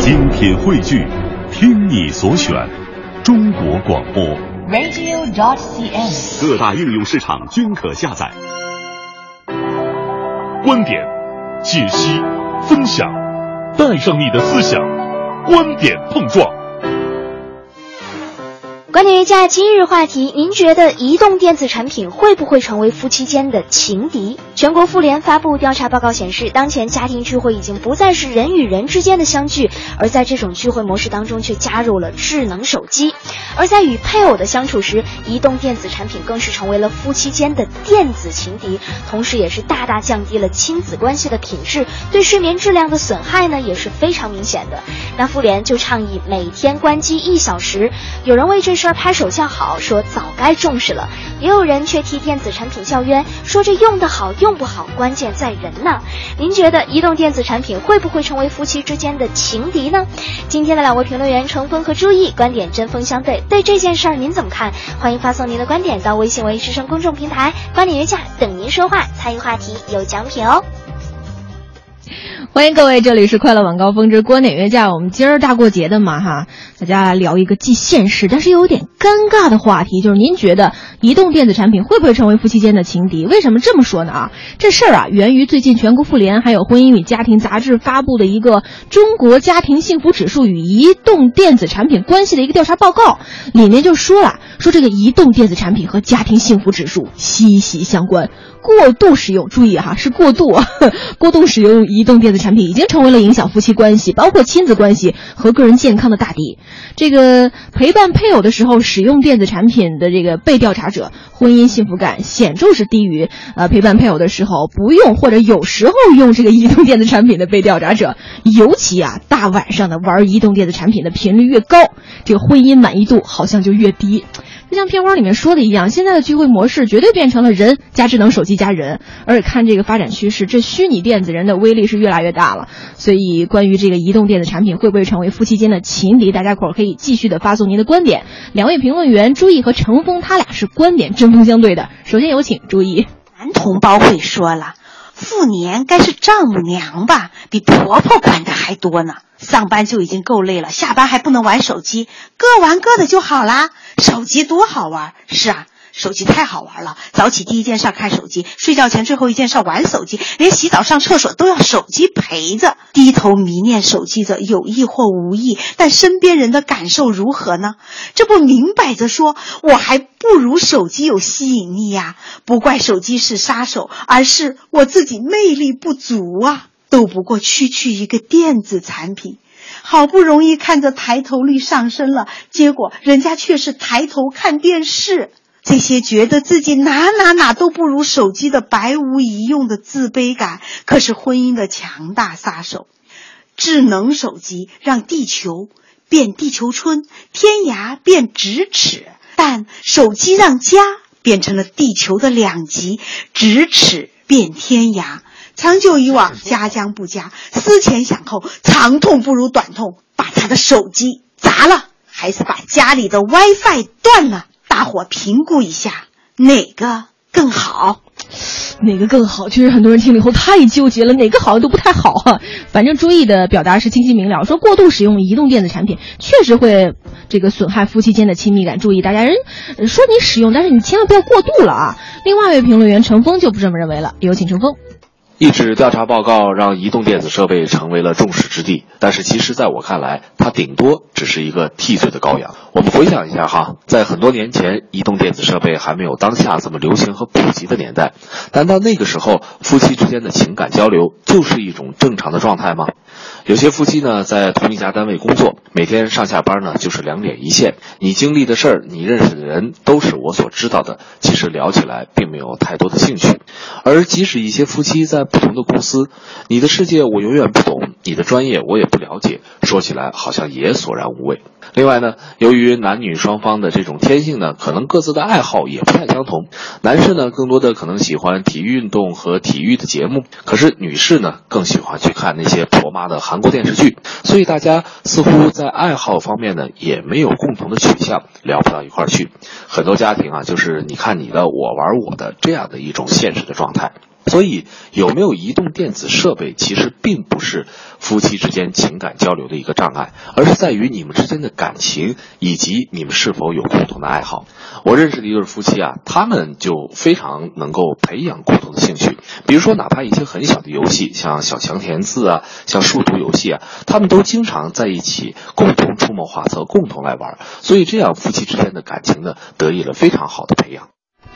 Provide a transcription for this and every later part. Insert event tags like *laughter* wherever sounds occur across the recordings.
精品汇聚，听你所选，中国广播。radio.cn 各大应用市场均可下载。观点、解析、分享，带上你的思想，观点碰撞。观点一下今日话题：您觉得移动电子产品会不会成为夫妻间的情敌？全国妇联发布调查报告显示，当前家庭聚会已经不再是人与人之间的相聚，而在这种聚会模式当中却加入了智能手机。而在与配偶的相处时，移动电子产品更是成为了夫妻间的电子情敌，同时也是大大降低了亲子关系的品质，对睡眠质量的损害呢也是非常明显的。那妇联就倡议每天关机一小时，有人为这事儿拍手叫好，说早该重视了；也有人却替电子产品叫冤，说这用得好用不好，关键在人呢。您觉得移动电子产品会不会成为夫妻之间的情敌呢？今天的两位评论员程峰和朱毅观点针锋相对，对这件事儿您怎么看？欢迎发送您的观点到微信为之声公众平台“观点约架”，等您说话，参与话题有奖品哦。欢迎各位，这里是快乐晚高峰之观点约架。我们今儿大过节的嘛哈，大家聊一个既现实但是又有点尴尬的话题，就是您觉得移动电子产品会不会成为夫妻间的情敌？为什么这么说呢？啊，这事儿啊源于最近全国妇联还有婚姻与家庭杂志发布的一个中国家庭幸福指数与移动电子产品关系的一个调查报告，里面就说了，说这个移动电子产品和家庭幸福指数息息相关。过度使用，注意哈，是过度！*laughs* 过度使用移动电子产品已经成为了影响夫妻关系，包括亲子关系和个人健康的大敌。这个陪伴配偶的时候使用电子产品的这个被调查者，婚姻幸福感显著是低于呃陪伴配偶的时候不用或者有时候用这个移动电子产品的被调查者。尤其啊，大晚上的玩移动电子产品的频率越高，这个婚姻满意度好像就越低。就像片花里面说的一样，现在的聚会模式绝对变成了人加智能手机加人，而且看这个发展趋势，这虚拟电子人的威力是越来越大了。所以，关于这个移动电子产品会不会成为夫妻间的情敌，大家伙可以继续的发送您的观点。两位评论员朱毅和程峰，他俩是观点针锋相对的。首先有请朱毅。男同胞会说了，妇年该是丈母娘吧，比婆婆管的还多呢。上班就已经够累了，下班还不能玩手机，各玩各的就好啦。手机多好玩，是啊，手机太好玩了。早起第一件事看手机，睡觉前最后一件事玩手机，连洗澡上厕所都要手机陪着。低头迷恋手机者有意或无意，但身边人的感受如何呢？这不明摆着说，我还不如手机有吸引力呀、不怪手机是杀手，而是我自己魅力不足啊。斗不过区区一个电子产品，好不容易看着抬头率上升了，结果人家却是抬头看电视。这些觉得自己哪哪哪都不如手机的白无一用的自卑感，可是婚姻的强大杀手。智能手机让地球变地球村，天涯变咫尺，但手机让家变成了地球的两极，咫尺变天涯。长久以往，家将不佳。思前想后，长痛不如短痛，把他的手机砸了，还是把家里的 WiFi 断了？大伙评估一下，哪个更好？哪个更好？确实很多人听了以后太纠结了，哪个好像都不太好啊。反正朱毅的表达是清晰明了，说过度使用移动电子产品确实会这个损害夫妻间的亲密感。注意，大家人呃说你使用，但是你千万不要过度了啊。另外一位评论员程峰就不这么认为了，有请程峰。一纸调查报告让移动电子设备成为了众矢之的，但是其实在我看来，它顶多只是一个替罪的羔羊。我们回想一下哈，在很多年前，移动电子设备还没有当下这么流行和普及的年代，难道那个时候夫妻之间的情感交流就是一种正常的状态吗？有些夫妻呢，在同一家单位工作，每天上下班呢就是两点一线，你经历的事儿，你认识的人都是我所知道的，其实聊起来并没有太多的兴趣。而即使一些夫妻在不同的公司，你的世界我永远不懂，你的专业我也不了解，说起来好像也索然无味。另外呢，由于男女双方的这种天性呢，可能各自的爱好也不太相同。男士呢，更多的可能喜欢体育运动和体育的节目，可是女士呢，更喜欢去看那些婆妈的韩国电视剧。所以大家似乎在爱好方面呢，也没有共同的取向，聊不到一块儿去。很多家庭啊，就是你看你的，我玩我的这样的一种现实的状态。所以，有没有移动电子设备，其实并不是夫妻之间情感交流的一个障碍，而是在于你们之间的感情以及你们是否有共同的爱好。我认识的一对夫妻啊，他们就非常能够培养共同的兴趣，比如说哪怕一些很小的游戏，像小强填字啊，像数独游戏啊，他们都经常在一起共同出谋划策，共同来玩。所以这样夫妻之间的感情呢，得以了非常好的培养。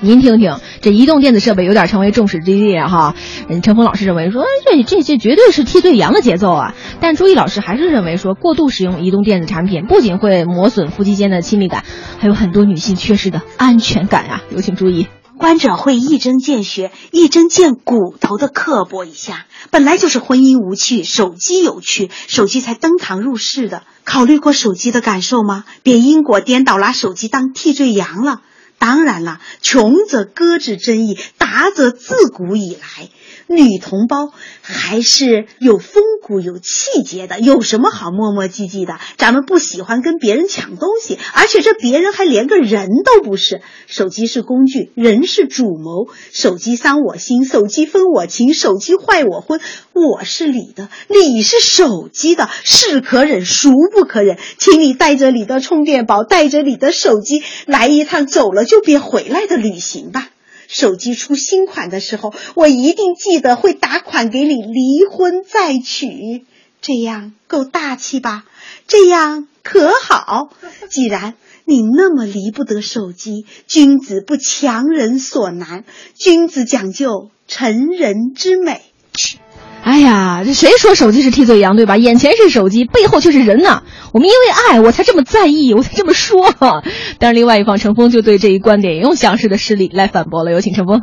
您听听，这移动电子设备有点成为众矢之的！哈，嗯，陈峰老师认为说，这这这绝对是替罪羊的节奏啊！但朱毅老师还是认为说，过度使用移动电子产品不仅会磨损夫妻间的亲密感，还有很多女性缺失的安全感啊！有请注意，观者会一针见血、一针见骨头的刻薄一下。本来就是婚姻无趣，手机有趣，手机才登堂入室的。考虑过手机的感受吗？别因果颠倒，拿手机当替罪羊了。当然了，穷则搁置争议，达则自古以来。女同胞还是有风骨、有气节的，有什么好磨磨唧唧的？咱们不喜欢跟别人抢东西，而且这别人还连个人都不是。手机是工具，人是主谋。手机伤我心，手机分我情，手机坏我婚。我是你的，你是手机的，是可忍，孰不可忍？请你带着你的充电宝，带着你的手机，来一趟走了就别回来的旅行吧。手机出新款的时候，我一定记得会打款给你离婚再娶，这样够大气吧？这样可好？既然你那么离不得手机，君子不强人所难，君子讲究成人之美。哎呀，啊这谁说手机是替罪羊，对吧？眼前是手机，背后却是人呐。我们因为爱，我才这么在意，我才这么说。但是另外一方陈峰就对这一观点也用详实的事例来反驳了。有请陈峰。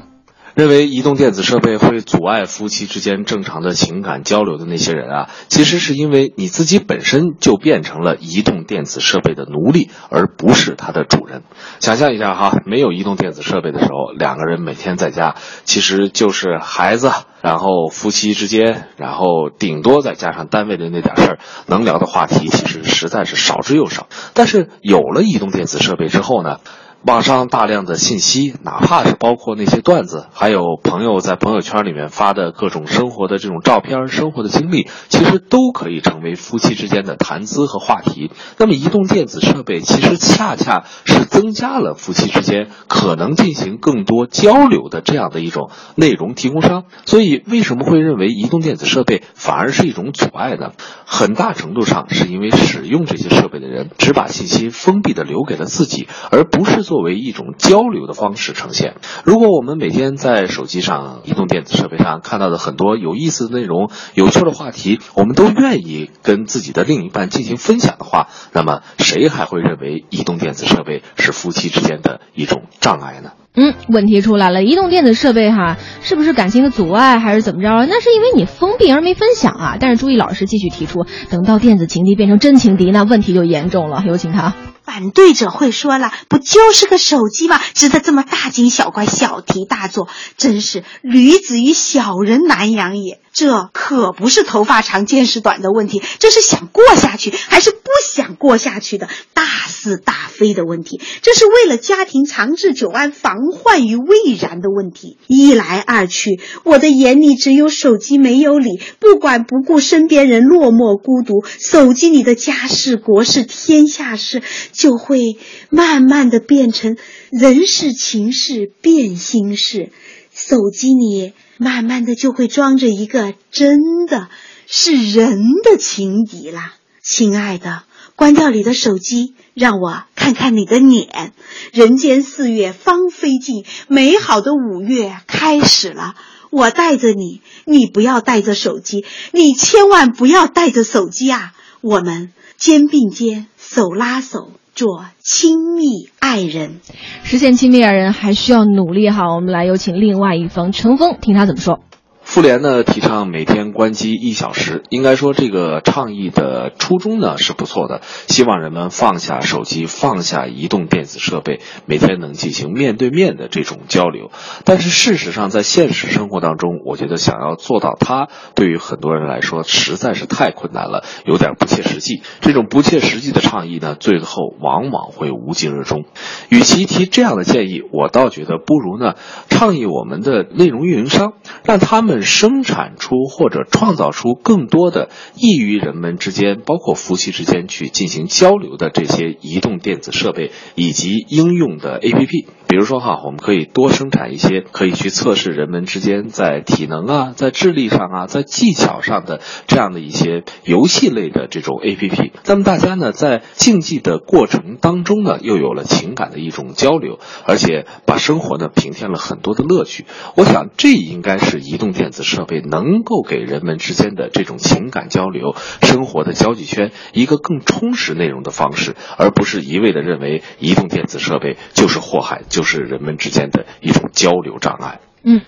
认为移动电子设备会阻碍夫妻之间正常的情感交流的那些人啊，其实是因为你自己本身就变成了移动电子设备的奴隶，而不是它的主人。想象一下哈，没有移动电子设备的时候，两个人每天在家，其实就是孩子，然后夫妻之间，然后顶多再加上单位的那点事儿，能聊的话题其实实在是少之又少。但是有了移动电子设备之后呢？网上大量的信息，哪怕是包括那些段子，还有朋友在朋友圈里面发的各种生活的这种照片、生活的经历，其实都可以成为夫妻之间的谈资和话题。那么，移动电子设备其实恰恰是增加了夫妻之间可能进行更多交流的这样的一种内容提供商。所以，为什么会认为移动电子设备反而是一种阻碍呢？很大程度上是因为使用这些设备的人只把信息封闭的留给了自己，而不是。作为一种交流的方式呈现。如果我们每天在手机上、移动电子设备上看到的很多有意思的内容、有趣的话题，我们都愿意跟自己的另一半进行分享的话，那么谁还会认为移动电子设备是夫妻之间的一种障碍呢？嗯，问题出来了，移动电子设备哈，是不是感情的阻碍，还是怎么着啊？那是因为你封闭而没分享啊。但是朱毅老师继续提出，等到电子情敌变成真情敌，那问题就严重了。有请他。反对者会说了，不就是个手机吗？值得这么大惊小怪、小题大做？真是驴子与小人难养也。这可不是头发长见识短的问题，这是想过下去还是不想过下去的大是大非的问题。这是为了家庭长治久安、防防患于未然的问题。一来二去，我的眼里只有手机，没有你，不管不顾身边人落寞孤独。手机里的家事、国事、天下事，就会慢慢的变成人事、情事、变心事。手机里。慢慢的就会装着一个真的是人的情敌啦，亲爱的，关掉你的手机，让我看看你的脸。人间四月芳菲尽，美好的五月开始了。我带着你，你不要带着手机，你千万不要带着手机啊！我们肩并肩，手拉手。做亲密爱人，实现亲密爱人还需要努力哈。我们来有请另外一方陈峰，听他怎么说。妇联呢提倡每天关机一小时，应该说这个倡议的初衷呢是不错的，希望人们放下手机，放下移动电子设备，每天能进行面对面的这种交流。但是事实上，在现实生活当中，我觉得想要做到它，对于很多人来说实在是太困难了，有点不切实际。这种不切实际的倡议呢，最后往往会无疾而终。与其提这样的建议，我倒觉得不如呢倡议我们的内容运营商，让他们生产出或者创造出更多的易于人们之间，包括夫妻之间去进行交流的这些移动电子设备以及应用的 APP。比如说哈，我们可以多生产一些可以去测试人们之间在体能啊、在智力上啊、在技巧上的这样的一些游戏类的这种 APP。那么大家呢，在竞技的过程当中呢，又有了情感的一种交流，而且把生活呢平添了很多的乐趣。我想，这应该是移动电子设备能够给人们之间的这种情感交流、生活的交际圈一个更充实内容的方式，而不是一味的认为移动电子设备就是祸害，就是人们之间的一种交流障碍。嗯，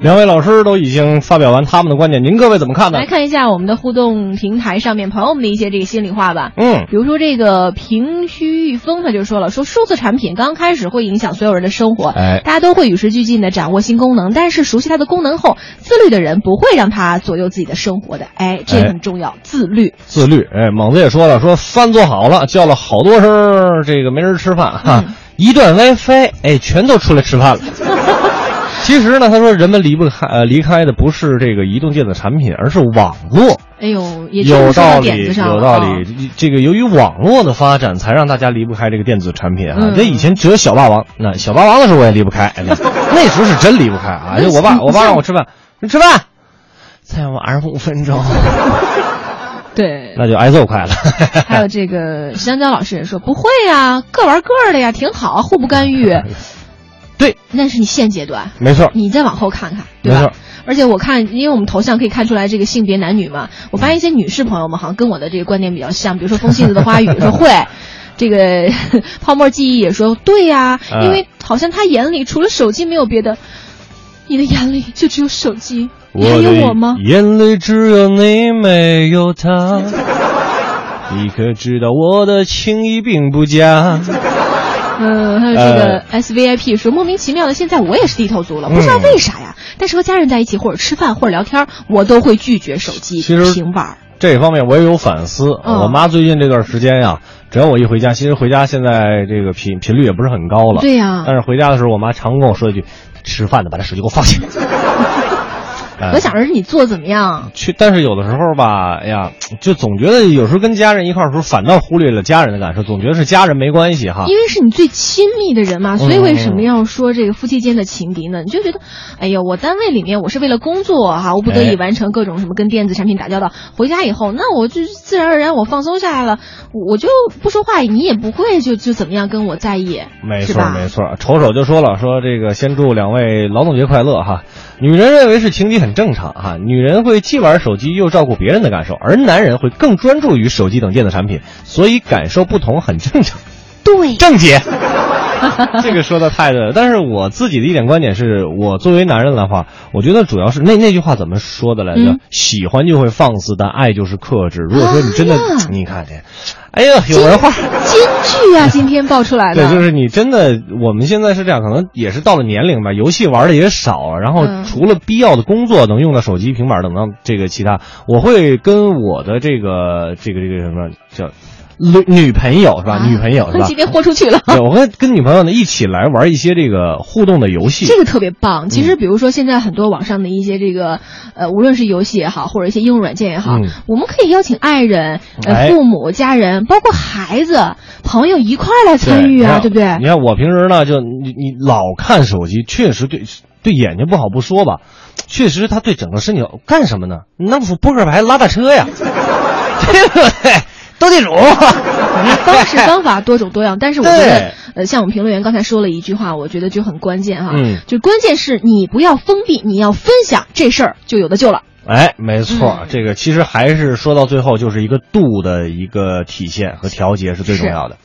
两位老师都已经发表完他们的观点，您各位怎么看呢来？看一下我们的互动平台上面朋友们的一些这个心里话吧。嗯，比如说这个平虚玉峰，他就说了，说数字产品刚开始会影响所有人的生活，哎大家都会与时俱进的掌握新功能，但是熟悉它的功能后，自律的人不会让它左右自己的生活的，哎，这哎很重要，自律。自律。哎，猛子也说了，说饭做好了，叫了好多声，这个没人吃饭哈，嗯一段 WiFi，哎，全都出来吃饭了。*laughs* 其实呢，他说人们离不开呃离开的不是这个移动电子产品，而是网络。哎呦，也有道理，有道啊理。这个由于网络的发展，才让大家离不开这个电子产品啊。嗯这以前只有小霸王，那小霸王的时候我也离不开，哎那 *laughs* 那时候是真离不开啊。就我爸，我爸让我吃饭，*laughs* 你吃饭，再晚五分钟，对。*laughs* 那就挨揍快了。还有这个香蕉老师也说不会呀，各玩各的呀，挺好，互不干预。对，那是你现阶段，没错，你再往后看看，对吧？而且我看，因为我们头像可以看出来这个性别男女嘛，我发现一些女士朋友们好像跟我的这个观点比较像，比如说风信子的花语 *laughs* 说会，这个 *laughs* 泡沫记忆也说对呀、嗯因为好像他眼里除了手机没有别的，你的眼里就只有手机，你还有我吗？眼里只有你，没有他。*laughs* 你可知道我的情意并不假？嗯，还有这个 S V I P 说，莫名其妙的，现在我也是低头族了，不知道为啥呀。但是和家人在一起或者吃饭或者聊天，我都会拒绝手机、其实平板。这方面我也有反思。嗯我妈最近这段时间呀，只要我一回家，其实回家现在这个频频率也不是很高了。对呀但是回家的时候，我妈常跟我说一句：“吃饭的把这手机给我放下。*laughs* 哎我想着是你做得怎么样？去，但是有的时候吧，哎呀，就总觉得有时候跟家人一块儿的时候，反倒忽略了家人的感受，总觉得是家人没关系哈。因为是你最亲密的人嘛，所以嗯为什么要说这个夫妻间的情敌呢？你就觉得，哎呀，我单位里面我是为了工作哈，我不得已哎完成各种什么跟电子产品打交道，回家以后，那我就自然而然我放松下来了，我就不说话，你也不会就就怎么样跟我在意，没错？没错，瞅瞅就说了，说这个先祝两位劳动节快乐哈。女人认为是情敌很正常哈，女人会既玩手机又照顾别人的感受，而男人会更专注于手机等电子产品，所以感受不同很正常。对，正解，*laughs* 这个说的太对了。但是我自己的一点观点是，我作为男人的话，我觉得主要是那那句话怎么说的来着？嗯喜欢就会放肆，但爱就是克制。如果说你真的，你看这，哎呀，有文化。京剧啊，今天爆出来的，对，就是你真的，我们现在是这样，可能也是到了年龄吧，游戏玩的也少了，然后嗯除了必要的工作能用到手机、平板等等这个其他，我会跟我的这个这个这个什么叫女女朋友是吧？啊女朋友是吧？今天豁出去了。对，我会跟女朋友呢一起来玩一些这个互动的游戏。这个特别棒。其嗯实，比如说现在很多网上的一些这个，呃，无论是游戏也好，或者一些应用软件也好，嗯我们可以邀请爱人、呃、哎父母、家人，包括孩子、朋友一块来参与啊，对不对？你看我平时呢，就你你老看手机，确实对对眼睛不好不说吧，确实他对整个身体干什么呢？那副扑克牌拉大车呀，*laughs* 对不对？斗地主。*laughs* 方式方法多种多样，但是我觉得，呃，像我们评论员刚才说了一句话，我觉得就很关键哈，嗯就关键是你不要封闭，你要分享，这事儿就有的救了。哎，没错，嗯这个其实还是说到最后，就是一个度的一个体现和调节是最重要的。